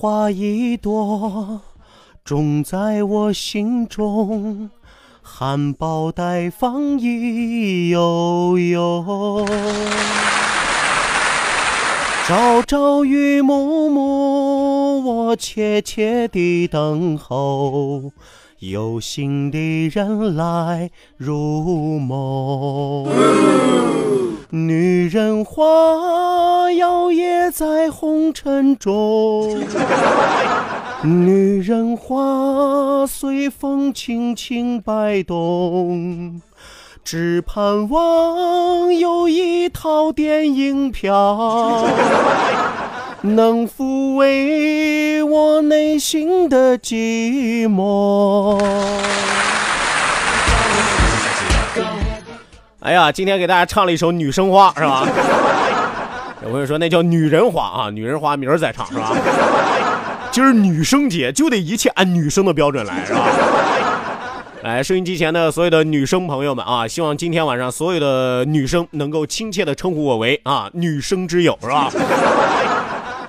花一朵，种在我心中，含苞待放意悠悠。朝朝与暮暮，我切切地等候。有心的人来入梦，女人花摇曳在红尘中，女人花随风轻轻摆动，只盼望有一套电影票。能抚慰我内心的寂寞。哎呀，今天给大家唱了一首《女生花》，是吧？有朋友说那叫《女人花》啊，《女人花》明儿再唱，是吧？今儿女生节就得一切按女生的标准来，是吧？来，收音机前的所有的女生朋友们啊，希望今天晚上所有的女生能够亲切的称呼我为啊女生之友，是吧？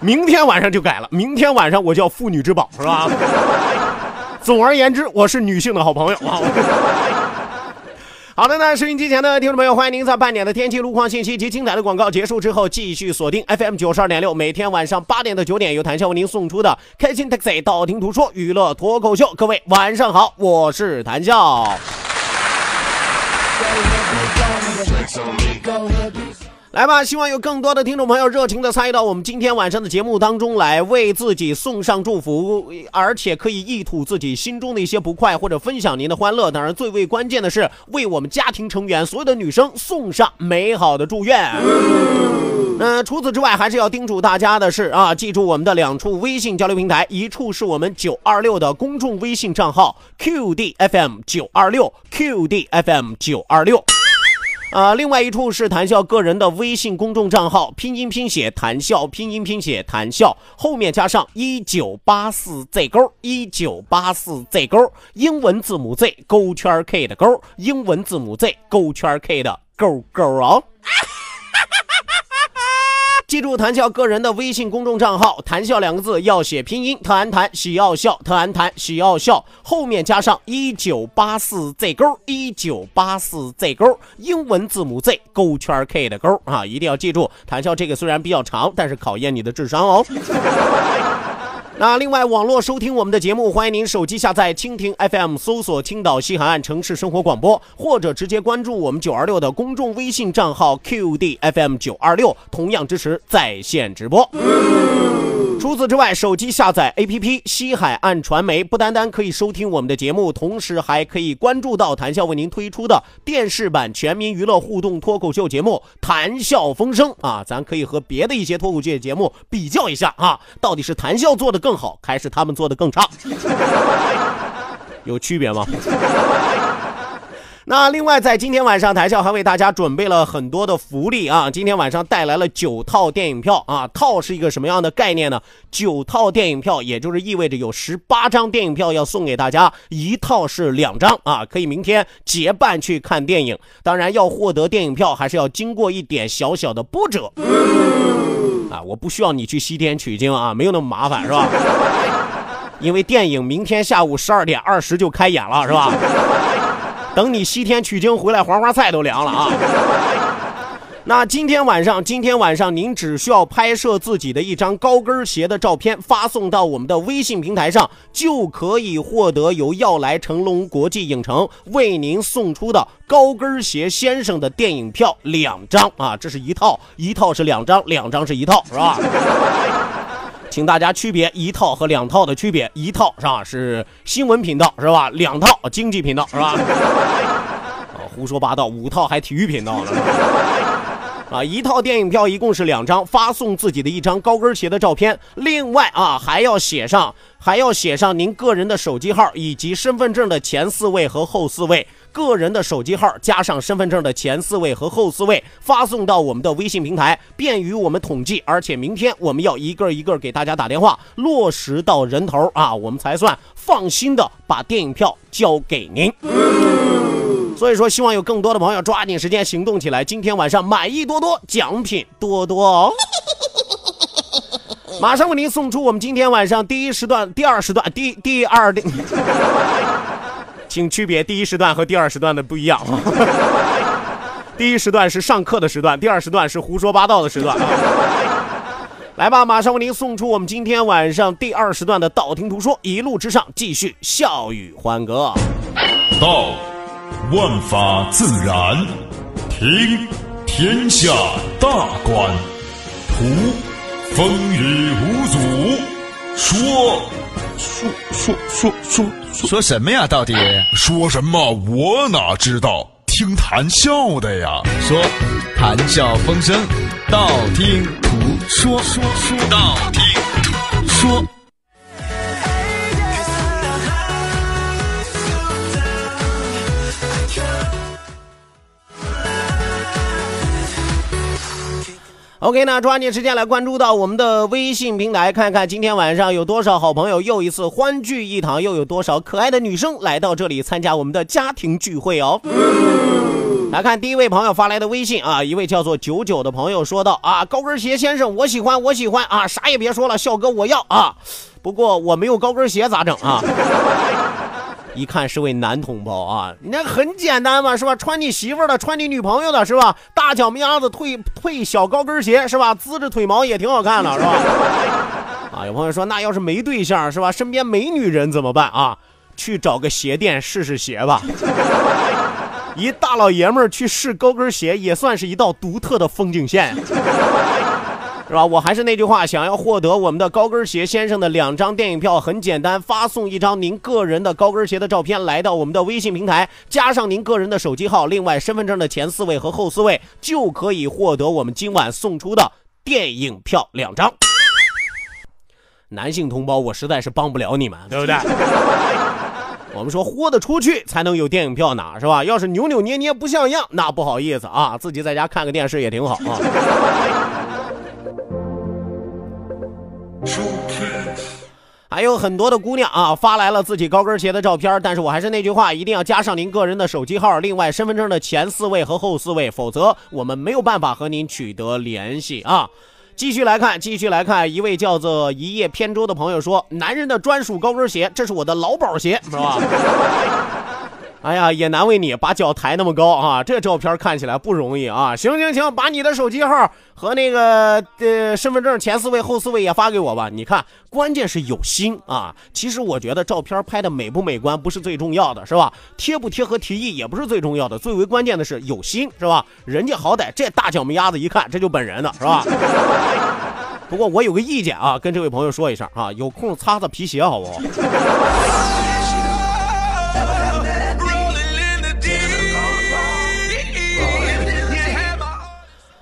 明天晚上就改了，明天晚上我叫妇女之宝，是吧？总而言之，我是女性的好朋友啊。好的那，收音机前的听众朋友，欢迎您在半点的天气路况信息及精彩的广告结束之后，继续锁定 FM 九十二点六，每天晚上八点到九点，由谭笑为您送出的开心 Taxi 道听途说娱乐脱口秀。各位晚上好，我是谭笑。来吧，希望有更多的听众朋友热情的参与到我们今天晚上的节目当中来，为自己送上祝福，而且可以一吐自己心中的一些不快，或者分享您的欢乐。当然，最为关键的是为我们家庭成员所有的女生送上美好的祝愿。那除此之外，还是要叮嘱大家的是啊，记住我们的两处微信交流平台，一处是我们九二六的公众微信账号 QDFM 九二六 QDFM 九二六。啊，另外一处是谈笑个人的微信公众账号，拼音拼写谈笑，拼音拼写谈笑，后面加上一九八四 Z 勾，一九八四 Z 勾，英文字母 Z 勾圈 K 的勾，英文字母 Z 勾圈 K 的勾勾啊。记住谭笑个人的微信公众账号，谭笑两个字要写拼音，特安谭喜要笑，特安谭喜要笑，后面加上一九八四 Z 勾，一九八四 Z 勾，英文字母 Z 勾圈 K 的勾啊，一定要记住，谭笑这个虽然比较长，但是考验你的智商哦。那另外，网络收听我们的节目，欢迎您手机下载蜻蜓 FM，搜索青岛西海岸城市生活广播，或者直接关注我们九二六的公众微信账号 QDFM 九二六，同样支持在线直播。除此之外，手机下载 APP 西海岸传媒，不单单可以收听我们的节目，同时还可以关注到谈笑为您推出的电视版全民娱乐互动脱口秀节目《谈笑风生》啊，咱可以和别的一些脱口秀节目比较一下啊，到底是谈笑做的更好，还是他们做的更差？有区别吗？那另外，在今天晚上，台校还为大家准备了很多的福利啊！今天晚上带来了九套电影票啊，套是一个什么样的概念呢？九套电影票，也就是意味着有十八张电影票要送给大家，一套是两张啊，可以明天结伴去看电影。当然，要获得电影票，还是要经过一点小小的波折。啊，我不需要你去西天取经啊，没有那么麻烦，是吧？因为电影明天下午十二点二十就开演了，是吧？等你西天取经回来，黄花菜都凉了啊！那今天晚上，今天晚上您只需要拍摄自己的一张高跟鞋的照片，发送到我们的微信平台上，就可以获得由要来成龙国际影城为您送出的高跟鞋先生的电影票两张啊！这是一套，一套是两张，两张是一套，是吧？请大家区别一套和两套的区别，一套是吧？是新闻频道是吧？两套经济频道是吧？啊，胡说八道，五套还体育频道呢。啊，一套电影票一共是两张，发送自己的一张高跟鞋的照片，另外啊还要写上还要写上您个人的手机号以及身份证的前四位和后四位，个人的手机号加上身份证的前四位和后四位，发送到我们的微信平台，便于我们统计。而且明天我们要一个一个给大家打电话，落实到人头啊，我们才算放心的把电影票交给您。所以说，希望有更多的朋友抓紧时间行动起来。今天晚上买一多多，奖品多多哦！马上为您送出我们今天晚上第一时段、第二时段、第第二的，请区别第一时段和第二时段的不一样啊！第一时段是上课的时段，第二时段是胡说八道的时段。来吧，马上为您送出我们今天晚上第二时段的道听途说，一路之上继续笑语欢歌。道。万法自然，听天下大观，图风雨无阻，说说说说说说什么呀？到底说什么？我哪知道？听谈笑的呀。说谈笑风生，道听途说，说说道听途说。OK，那抓紧时间来关注到我们的微信平台，看看今天晚上有多少好朋友又一次欢聚一堂，又有多少可爱的女生来到这里参加我们的家庭聚会哦。来看第一位朋友发来的微信啊，一位叫做九九的朋友说道啊，高跟鞋先生，我喜欢，我喜欢啊，啥也别说了，笑哥我要啊，不过我没有高跟鞋咋整啊？一看是位男同胞啊，那很简单嘛，是吧？穿你媳妇的，穿你女朋友的，是吧？大脚丫子退退小高跟鞋，是吧？滋着腿毛也挺好看的，是吧？啊，有朋友说，那要是没对象，是吧？身边没女人怎么办啊？去找个鞋店试试鞋吧。一大老爷们儿去试高跟鞋，也算是一道独特的风景线。是吧？我还是那句话，想要获得我们的高跟鞋先生的两张电影票，很简单，发送一张您个人的高跟鞋的照片来到我们的微信平台，加上您个人的手机号，另外身份证的前四位和后四位，就可以获得我们今晚送出的电影票两张。男性同胞，我实在是帮不了你们，对不对？我们说豁得出去才能有电影票拿，是吧？要是扭扭捏捏不像样，那不好意思啊，自己在家看个电视也挺好啊。还有很多的姑娘啊，发来了自己高跟鞋的照片，但是我还是那句话，一定要加上您个人的手机号，另外身份证的前四位和后四位，否则我们没有办法和您取得联系啊。继续来看，继续来看，一位叫做一叶扁舟的朋友说：“男人的专属高跟鞋，这是我的劳保鞋，是吧？”哎呀，也难为你把脚抬那么高啊！这照片看起来不容易啊！行行行，把你的手机号和那个呃身份证前四位后四位也发给我吧。你看，关键是有心啊！其实我觉得照片拍的美不美观不是最重要的，是吧？贴不贴合提议也不是最重要的，最为关键的是有心，是吧？人家好歹这大脚丫子一看，这就本人的是吧？不过我有个意见啊，跟这位朋友说一声啊，有空擦擦皮鞋好不好？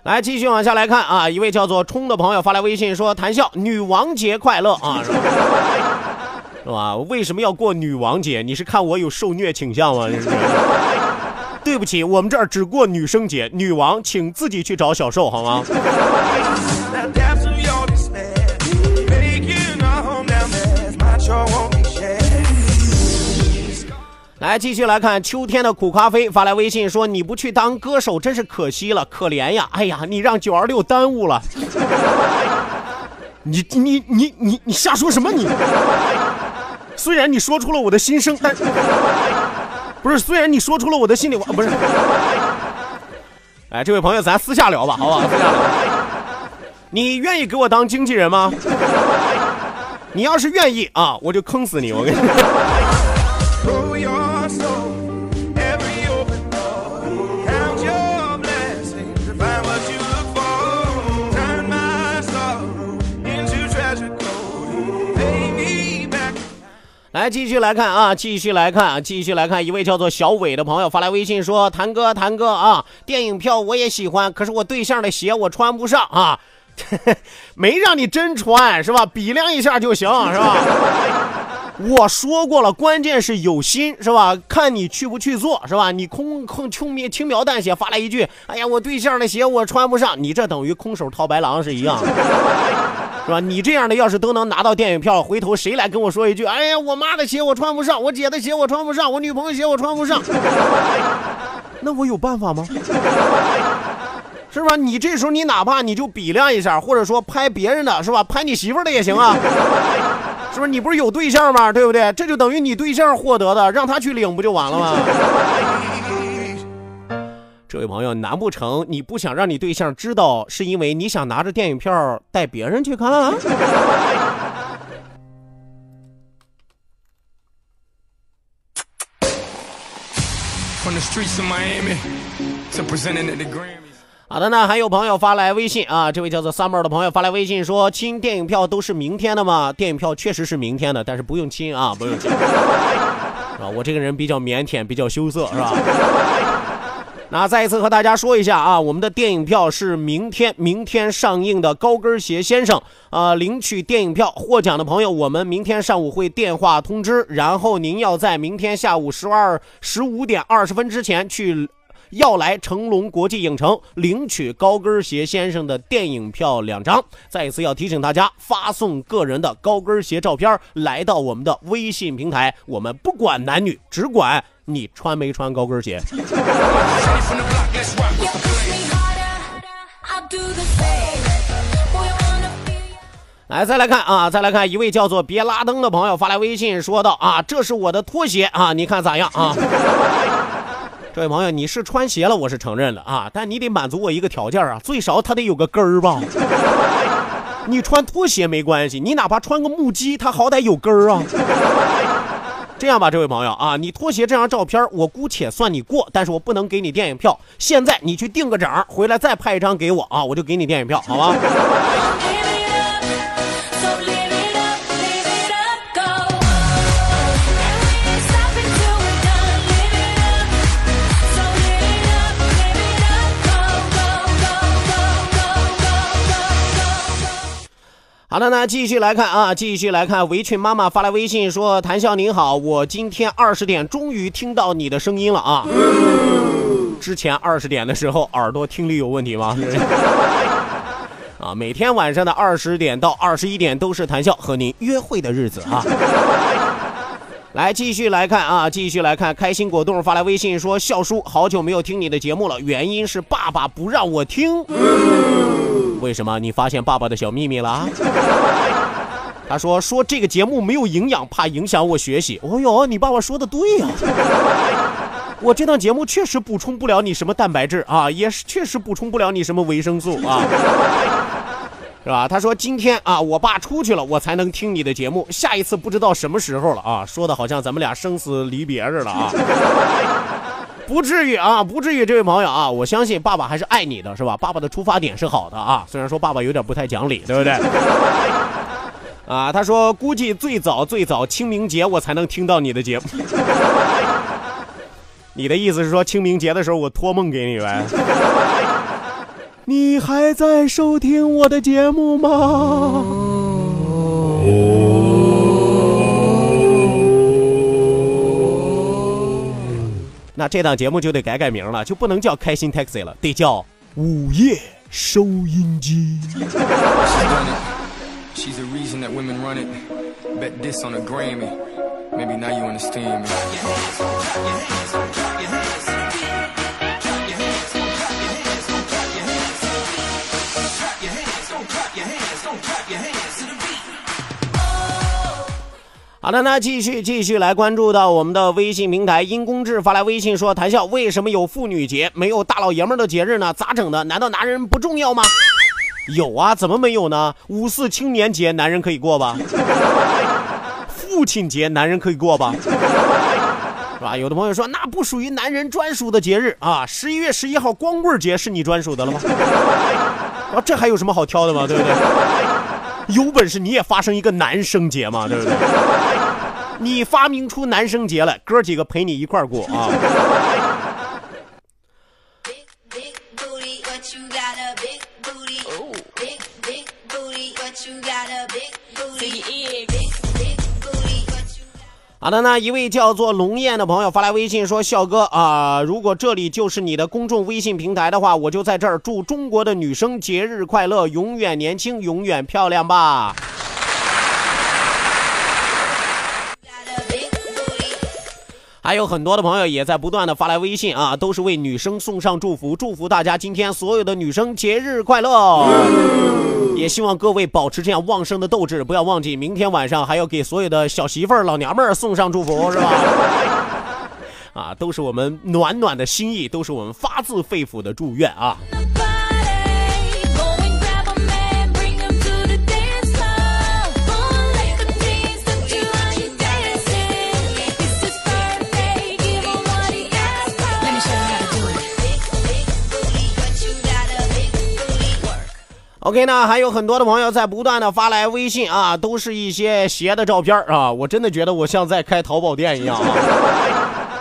来继续往下来看啊，一位叫做冲的朋友发来微信说：“谈笑，女王节快乐啊，是吧？为什么要过女王节？你是看我有受虐倾向吗？对不起，我们这儿只过女生节，女王请自己去找小受好吗？”来继续来看秋天的苦咖啡发来微信说：“你不去当歌手真是可惜了，可怜呀！哎呀，你让九二六耽误了。”你你你你你瞎说什么你？虽然你说出了我的心声，但 不是，虽然你说出了我的心里话，不是。哎，这位朋友，咱私下聊吧，好不好？私下聊。你愿意给我当经纪人吗？你要是愿意啊，我就坑死你！我跟你。来继续来看啊，继续来看，继续来看，一位叫做小伟的朋友发来微信说：“谭哥，谭哥啊，电影票我也喜欢，可是我对象的鞋我穿不上啊，没让你真穿是吧？比量一下就行是吧？我说过了，关键是有心是吧？看你去不去做是吧？你空空轻描轻描淡写发来一句，哎呀，我对象的鞋我穿不上，你这等于空手套白狼是一样。”是吧？你这样的要是都能拿到电影票，回头谁来跟我说一句？哎呀，我妈的鞋我穿不上，我姐的鞋我穿不上，我女朋友鞋我穿不上，那我有办法吗？是吧？你这时候你哪怕你就比量一下，或者说拍别人的是吧？拍你媳妇的也行啊，是不是？你不是有对象吗？对不对？这就等于你对象获得的，让他去领不就完了吗？这位朋友，难不成你不想让你对象知道，是因为你想拿着电影票带别人去看？好的呢，还有朋友发来微信啊，这位叫做 Summer 的朋友发来微信说：“亲，电影票都是明天的吗？电影票确实是明天的，但是不用亲啊，不用亲，啊？我这个人比较腼腆，比较羞涩，是吧？”那再一次和大家说一下啊，我们的电影票是明天明天上映的《高跟鞋先生》啊，领取电影票获奖的朋友，我们明天上午会电话通知，然后您要在明天下午十二十五点二十分之前去要来成龙国际影城领取《高跟鞋先生》的电影票两张。再一次要提醒大家，发送个人的高跟鞋照片来到我们的微信平台，我们不管男女，只管。你穿没穿高跟鞋？来，再来看啊，再来看一位叫做别拉登的朋友发来微信说道啊，这是我的拖鞋啊，你看咋样啊？这位朋友，你是穿鞋了，我是承认的啊，但你得满足我一个条件啊，最少它得有个跟儿吧？你穿拖鞋没关系，你哪怕穿个木屐，它好歹有跟儿啊。这样吧，这位朋友啊，你拖鞋这张照片，我姑且算你过，但是我不能给你电影票。现在你去定个整，回来再拍一张给我啊，我就给你电影票，好吧？好的，那继续来看啊，继续来看。围裙妈妈发来微信说：“谭笑您好，我今天二十点终于听到你的声音了啊！之前二十点的时候耳朵听力有问题吗？啊，每天晚上的二十点到二十一点都是谭笑和您约会的日子啊！来继续来看啊，继续来看。开心果冻发来微信说：笑叔，好久没有听你的节目了，原因是爸爸不让我听。”为什么？你发现爸爸的小秘密了？他说说这个节目没有营养，怕影响我学习。哦哟，你爸爸说的对呀，我这档节目确实补充不了你什么蛋白质啊，也是确实补充不了你什么维生素啊，是吧？他说今天啊，我爸出去了，我才能听你的节目。下一次不知道什么时候了啊，说的好像咱们俩生死离别似的啊。不至于啊，不至于，这位朋友啊，我相信爸爸还是爱你的，是吧？爸爸的出发点是好的啊，虽然说爸爸有点不太讲理，对不对？啊，他说估计最早最早清明节我才能听到你的节目。你的意思是说清明节的时候我托梦给你呗？你还在收听我的节目吗？那这档节目就得改改名了，就不能叫开心 taxi 了，得叫午夜收音机。好的，那继续继续来关注到我们的微信平台，因公志发来微信说：“谈笑，为什么有妇女节，没有大老爷们的节日呢？咋整的？难道男人不重要吗？”有啊，怎么没有呢？五四青年节男人可以过吧？父亲节男人可以过吧？是吧？有的朋友说那不属于男人专属的节日啊！十一月十一号光棍节是你专属的了吗？啊，这还有什么好挑的吗？对不对？有本事你也发生一个男生节嘛，对不对？你发明出男生节来，哥几个陪你一块过啊！好的，那一位叫做龙燕的朋友发来微信说：“笑哥啊，如果这里就是你的公众微信平台的话，我就在这儿祝中国的女生节日快乐，永远年轻，永远漂亮吧。”还有很多的朋友也在不断的发来微信啊，都是为女生送上祝福，祝福大家今天所有的女生节日快乐。也希望各位保持这样旺盛的斗志，不要忘记明天晚上还要给所有的小媳妇儿、老娘们儿送上祝福，是吧？啊，都是我们暖暖的心意，都是我们发自肺腑的祝愿啊。OK 呢，还有很多的朋友在不断的发来微信啊，都是一些鞋的照片啊，我真的觉得我像在开淘宝店一样啊。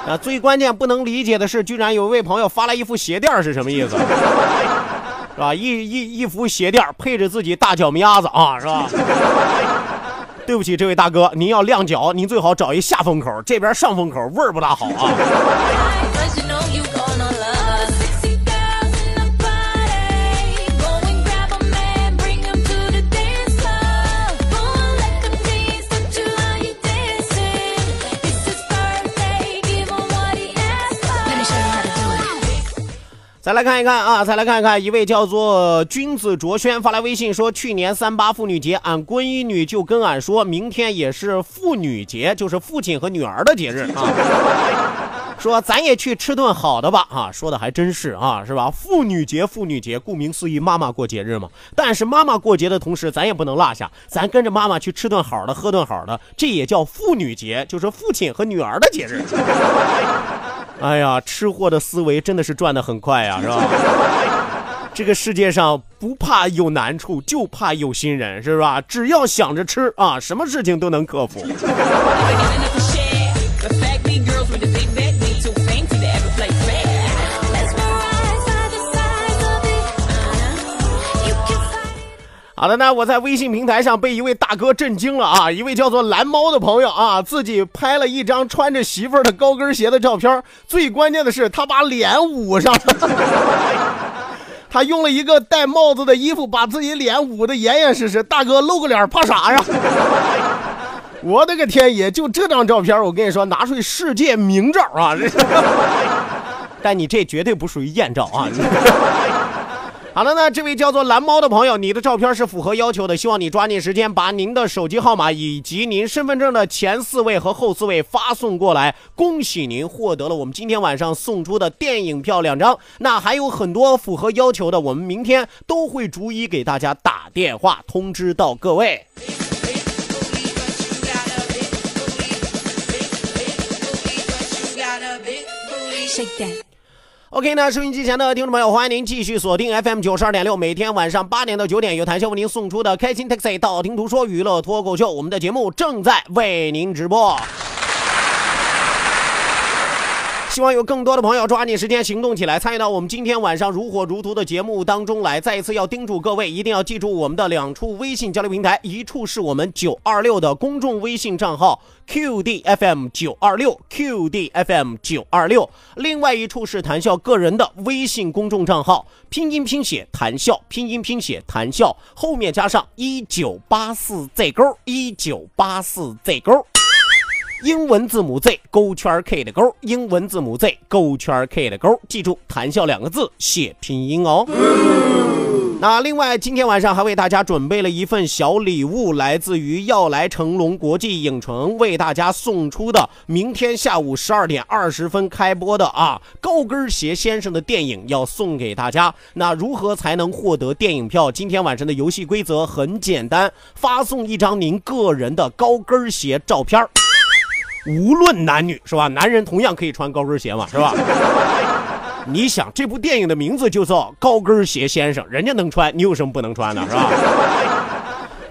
啊，最关键不能理解的是，居然有一位朋友发来一副鞋垫是什么意思？是吧？一一一副鞋垫配着自己大脚丫子啊，是吧？对不起，这位大哥，您要晾脚，您最好找一下风口，这边上风口味儿不大好啊。再来看一看啊，再来看一看，一位叫做君子卓轩发来微信说，去年三八妇女节，俺闺女就跟俺说，明天也是妇女节，就是父亲和女儿的节日啊。说咱也去吃顿好的吧啊，说的还真是啊，是吧？妇女节，妇女节，顾名思义，妈妈过节日嘛。但是妈妈过节的同时，咱也不能落下，咱跟着妈妈去吃顿好的，喝顿好的，这也叫妇女节，就是父亲和女儿的节日。哎呀，吃货的思维真的是转的很快呀，是吧？这个世界上不怕有难处，就怕有心人，是吧？只要想着吃啊，什么事情都能克服。好的，那我在微信平台上被一位大哥震惊了啊！一位叫做蓝猫的朋友啊，自己拍了一张穿着媳妇儿的高跟鞋的照片。最关键的是，他把脸捂上了，他用了一个戴帽子的衣服把自己脸捂得严严实实。大哥露个脸怕啥呀？我的个天爷！就这张照片，我跟你说，拿出去世界名照啊！但你这绝对不属于艳照啊！好了，那这位叫做蓝猫的朋友，你的照片是符合要求的，希望你抓紧时间把您的手机号码以及您身份证的前四位和后四位发送过来。恭喜您获得了我们今天晚上送出的电影票两张。那还有很多符合要求的，我们明天都会逐一给大家打电话通知到各位。Shake that OK，那收音机前的听众朋友，欢迎您继续锁定 FM 九十二点六，每天晚上八点到九点，由谭笑为您送出的开心 Taxi 道听途说娱乐脱口秀，我们的节目正在为您直播。希望有更多的朋友抓紧时间行动起来，参与到我们今天晚上如火如荼的节目当中来。再一次要叮嘱各位，一定要记住我们的两处微信交流平台，一处是我们九二六的公众微信账号 QDFM 九二六 QDFM 九二六，另外一处是谈笑个人的微信公众账号，拼音拼写谈笑，拼音拼写谈笑，后面加上一九八四 Z 勾一九八四 Z 勾。英文字母 Z 勾圈 K 的勾，英文字母 Z 勾圈 K 的勾，记住“谈笑”两个字写拼音哦。那另外，今天晚上还为大家准备了一份小礼物，来自于耀来成龙国际影城为大家送出的，明天下午十二点二十分开播的啊高跟鞋先生的电影要送给大家。那如何才能获得电影票？今天晚上的游戏规则很简单，发送一张您个人的高跟鞋照片无论男女是吧？男人同样可以穿高跟鞋嘛，是吧？你想，这部电影的名字就叫《高跟鞋先生》，人家能穿，你有什么不能穿的，是吧？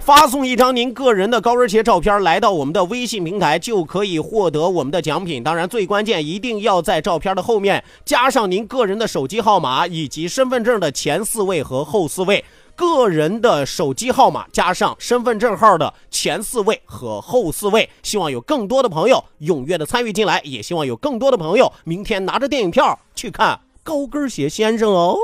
发送一张您个人的高跟鞋照片来到我们的微信平台，就可以获得我们的奖品。当然，最关键一定要在照片的后面加上您个人的手机号码以及身份证的前四位和后四位。个人的手机号码加上身份证号的前四位和后四位。希望有更多的朋友踊跃的参与进来，也希望有更多的朋友明天拿着电影票去看。高跟鞋先生哦。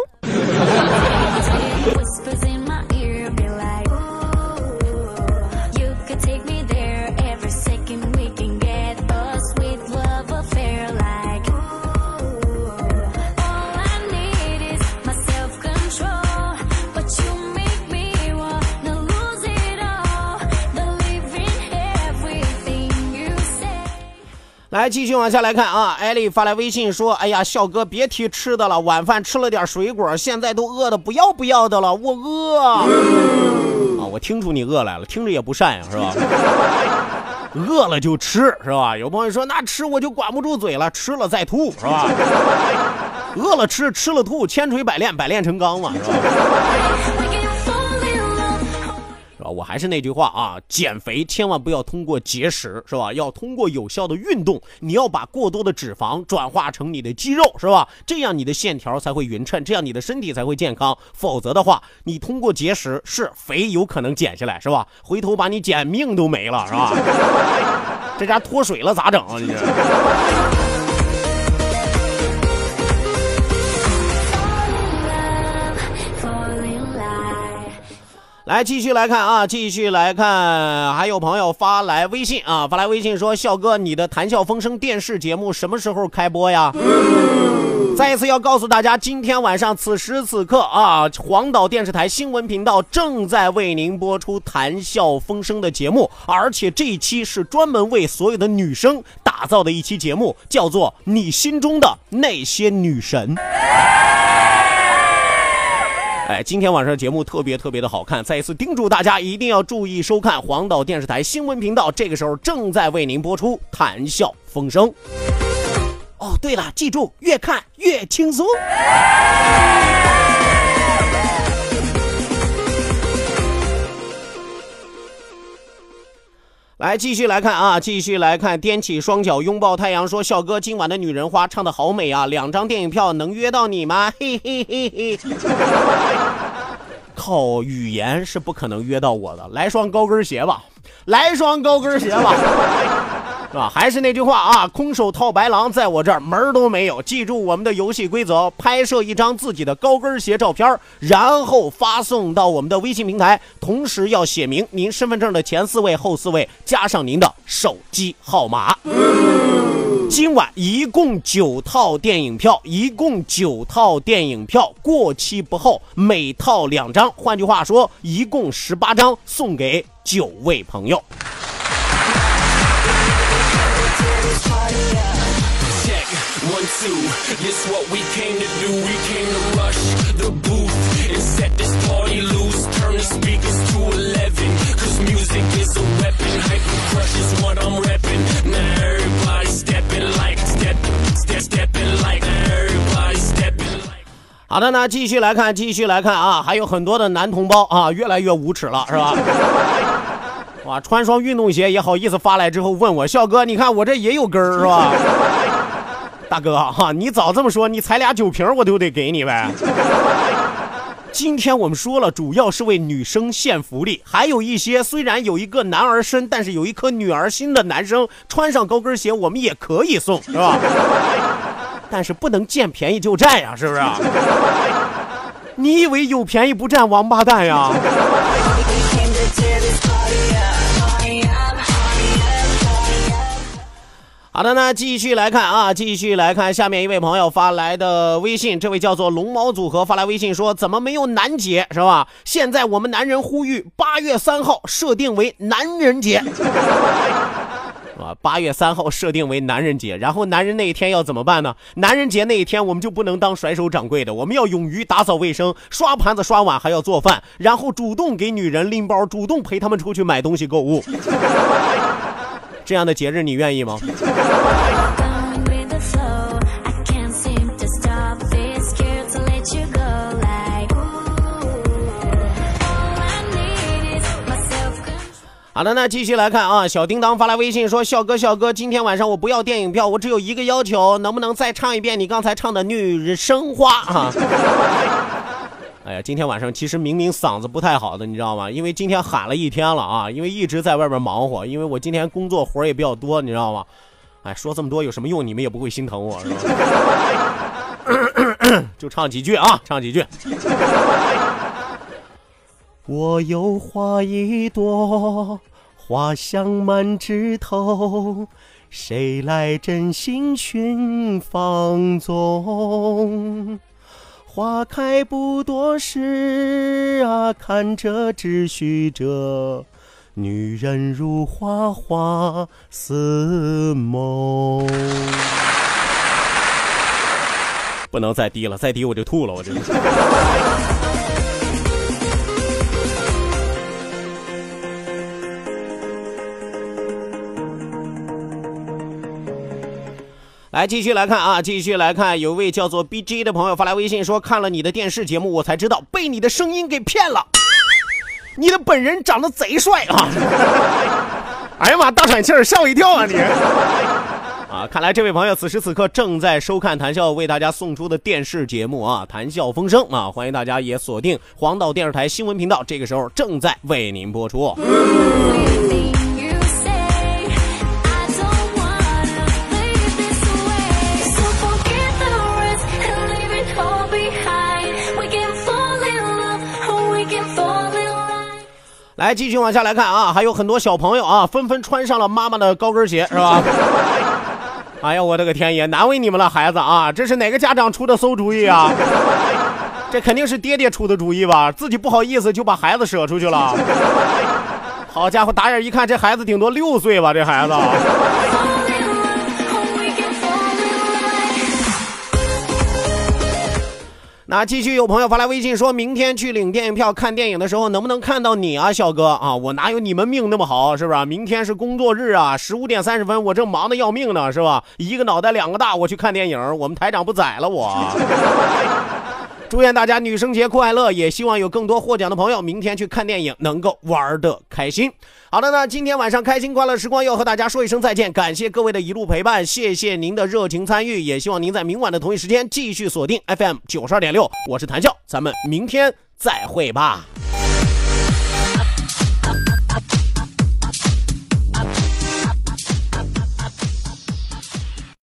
来，继续往下来看啊！艾丽发来微信说：“哎呀，笑哥，别提吃的了，晚饭吃了点水果，现在都饿的不要不要的了，我饿。”啊，我听出你饿来了，听着也不善呀，是吧？饿了就吃，是吧？有朋友说，那吃我就管不住嘴了，吃了再吐，是吧？饿了吃，吃了吐，千锤百炼，百炼成钢嘛，是吧？啊我还是那句话啊，减肥千万不要通过节食，是吧？要通过有效的运动。你要把过多的脂肪转化成你的肌肉，是吧？这样你的线条才会匀称，这样你的身体才会健康。否则的话，你通过节食是肥有可能减下来，是吧？回头把你减命都没了，是吧？这家脱水了咋整啊？你这。来继续来看啊，继续来看，还有朋友发来微信啊，发来微信说：“笑哥，你的谈笑风生电视节目什么时候开播呀？”再一次要告诉大家，今天晚上此时此刻啊，黄岛电视台新闻频道正在为您播出谈笑风生的节目，而且这一期是专门为所有的女生打造的一期节目，叫做《你心中的那些女神》。哎，今天晚上节目特别特别的好看，再一次叮嘱大家一定要注意收看黄岛电视台新闻频道，这个时候正在为您播出《谈笑风生》。哦，对了，记住越看越轻松。来继续来看啊，继续来看，踮起双脚拥抱太阳，说笑哥今晚的女人花唱的好美啊，两张电影票能约到你吗？嘿嘿嘿嘿，靠语言是不可能约到我的，来双高跟鞋吧，来双高跟鞋吧。啊，还是那句话啊，空手套白狼，在我这儿门儿都没有。记住我们的游戏规则：拍摄一张自己的高跟鞋照片，然后发送到我们的微信平台，同时要写明您身份证的前四位、后四位，加上您的手机号码。今晚一共九套电影票，一共九套电影票，过期不候，每套两张。换句话说，一共十八张，送给九位朋友。好的，那继续来看，继续来看啊，还有很多的男同胞啊，越来越无耻了，是吧？哇，穿双运动鞋也好意思发来之后问我，笑哥，你看我这也有根儿，是吧？大哥哈，你早这么说，你踩俩酒瓶我都得给你呗。今天我们说了，主要是为女生献福利，还有一些虽然有一个男儿身，但是有一颗女儿心的男生穿上高跟鞋，我们也可以送，是吧？但是不能见便宜就占呀，是不是？你以为有便宜不占，王八蛋呀？好的呢，继续来看啊，继续来看下面一位朋友发来的微信，这位叫做龙猫组合发来微信说，怎么没有男节是吧？现在我们男人呼吁八月三号设定为男人节。啊，八月三号设定为男人节，然后男人那一天要怎么办呢？男人节那一天我们就不能当甩手掌柜的，我们要勇于打扫卫生、刷盘子、刷碗，还要做饭，然后主动给女人拎包，主动陪他们出去买东西购物。这样的节日你愿意吗？好的，那继续来看啊，小叮当发来微信说：“笑哥，笑哥，今天晚上我不要电影票，我只有一个要求，能不能再唱一遍你刚才唱的《女生花》啊？”哎呀，今天晚上其实明明嗓子不太好的，你知道吗？因为今天喊了一天了啊，因为一直在外边忙活，因为我今天工作活也比较多，你知道吗？哎，说这么多有什么用？你们也不会心疼我，是吧？就唱几句啊，唱几句。我有花一朵，花香满枝头，谁来真心寻芳踪？花开不多时啊，看着只许着，女人如花花似梦。不能再低了，再低我就吐了，我真的。来继续来看啊，继续来看，有位叫做 B G 的朋友发来微信说，看了你的电视节目，我才知道被你的声音给骗了。你的本人长得贼帅啊！哎呀妈，大喘气儿，吓我一跳啊你！啊，看来这位朋友此时此刻正在收看谈笑为大家送出的电视节目啊，谈笑风生啊，欢迎大家也锁定黄岛电视台新闻频道，这个时候正在为您播出。来，继续往下来看啊，还有很多小朋友啊，纷纷穿上了妈妈的高跟鞋，是吧？哎呀，我的个天爷，难为你们了，孩子啊！这是哪个家长出的馊主意啊？这肯定是爹爹出的主意吧？自己不好意思就把孩子舍出去了。好家伙，打眼一看，这孩子顶多六岁吧？这孩子。啊继续有朋友发来微信说，明天去领电影票看电影的时候，能不能看到你啊，小哥啊？我哪有你们命那么好，是不是？明天是工作日啊，十五点三十分，我正忙得要命呢，是吧？一个脑袋两个大，我去看电影，我们台长不宰了我。祝愿大家女生节快乐！也希望有更多获奖的朋友明天去看电影能够玩的开心。好的，那今天晚上开心快乐时光要和大家说一声再见，感谢各位的一路陪伴，谢谢您的热情参与，也希望您在明晚的同一时间继续锁定 FM 九十二点六，我是谭笑，咱们明天再会吧。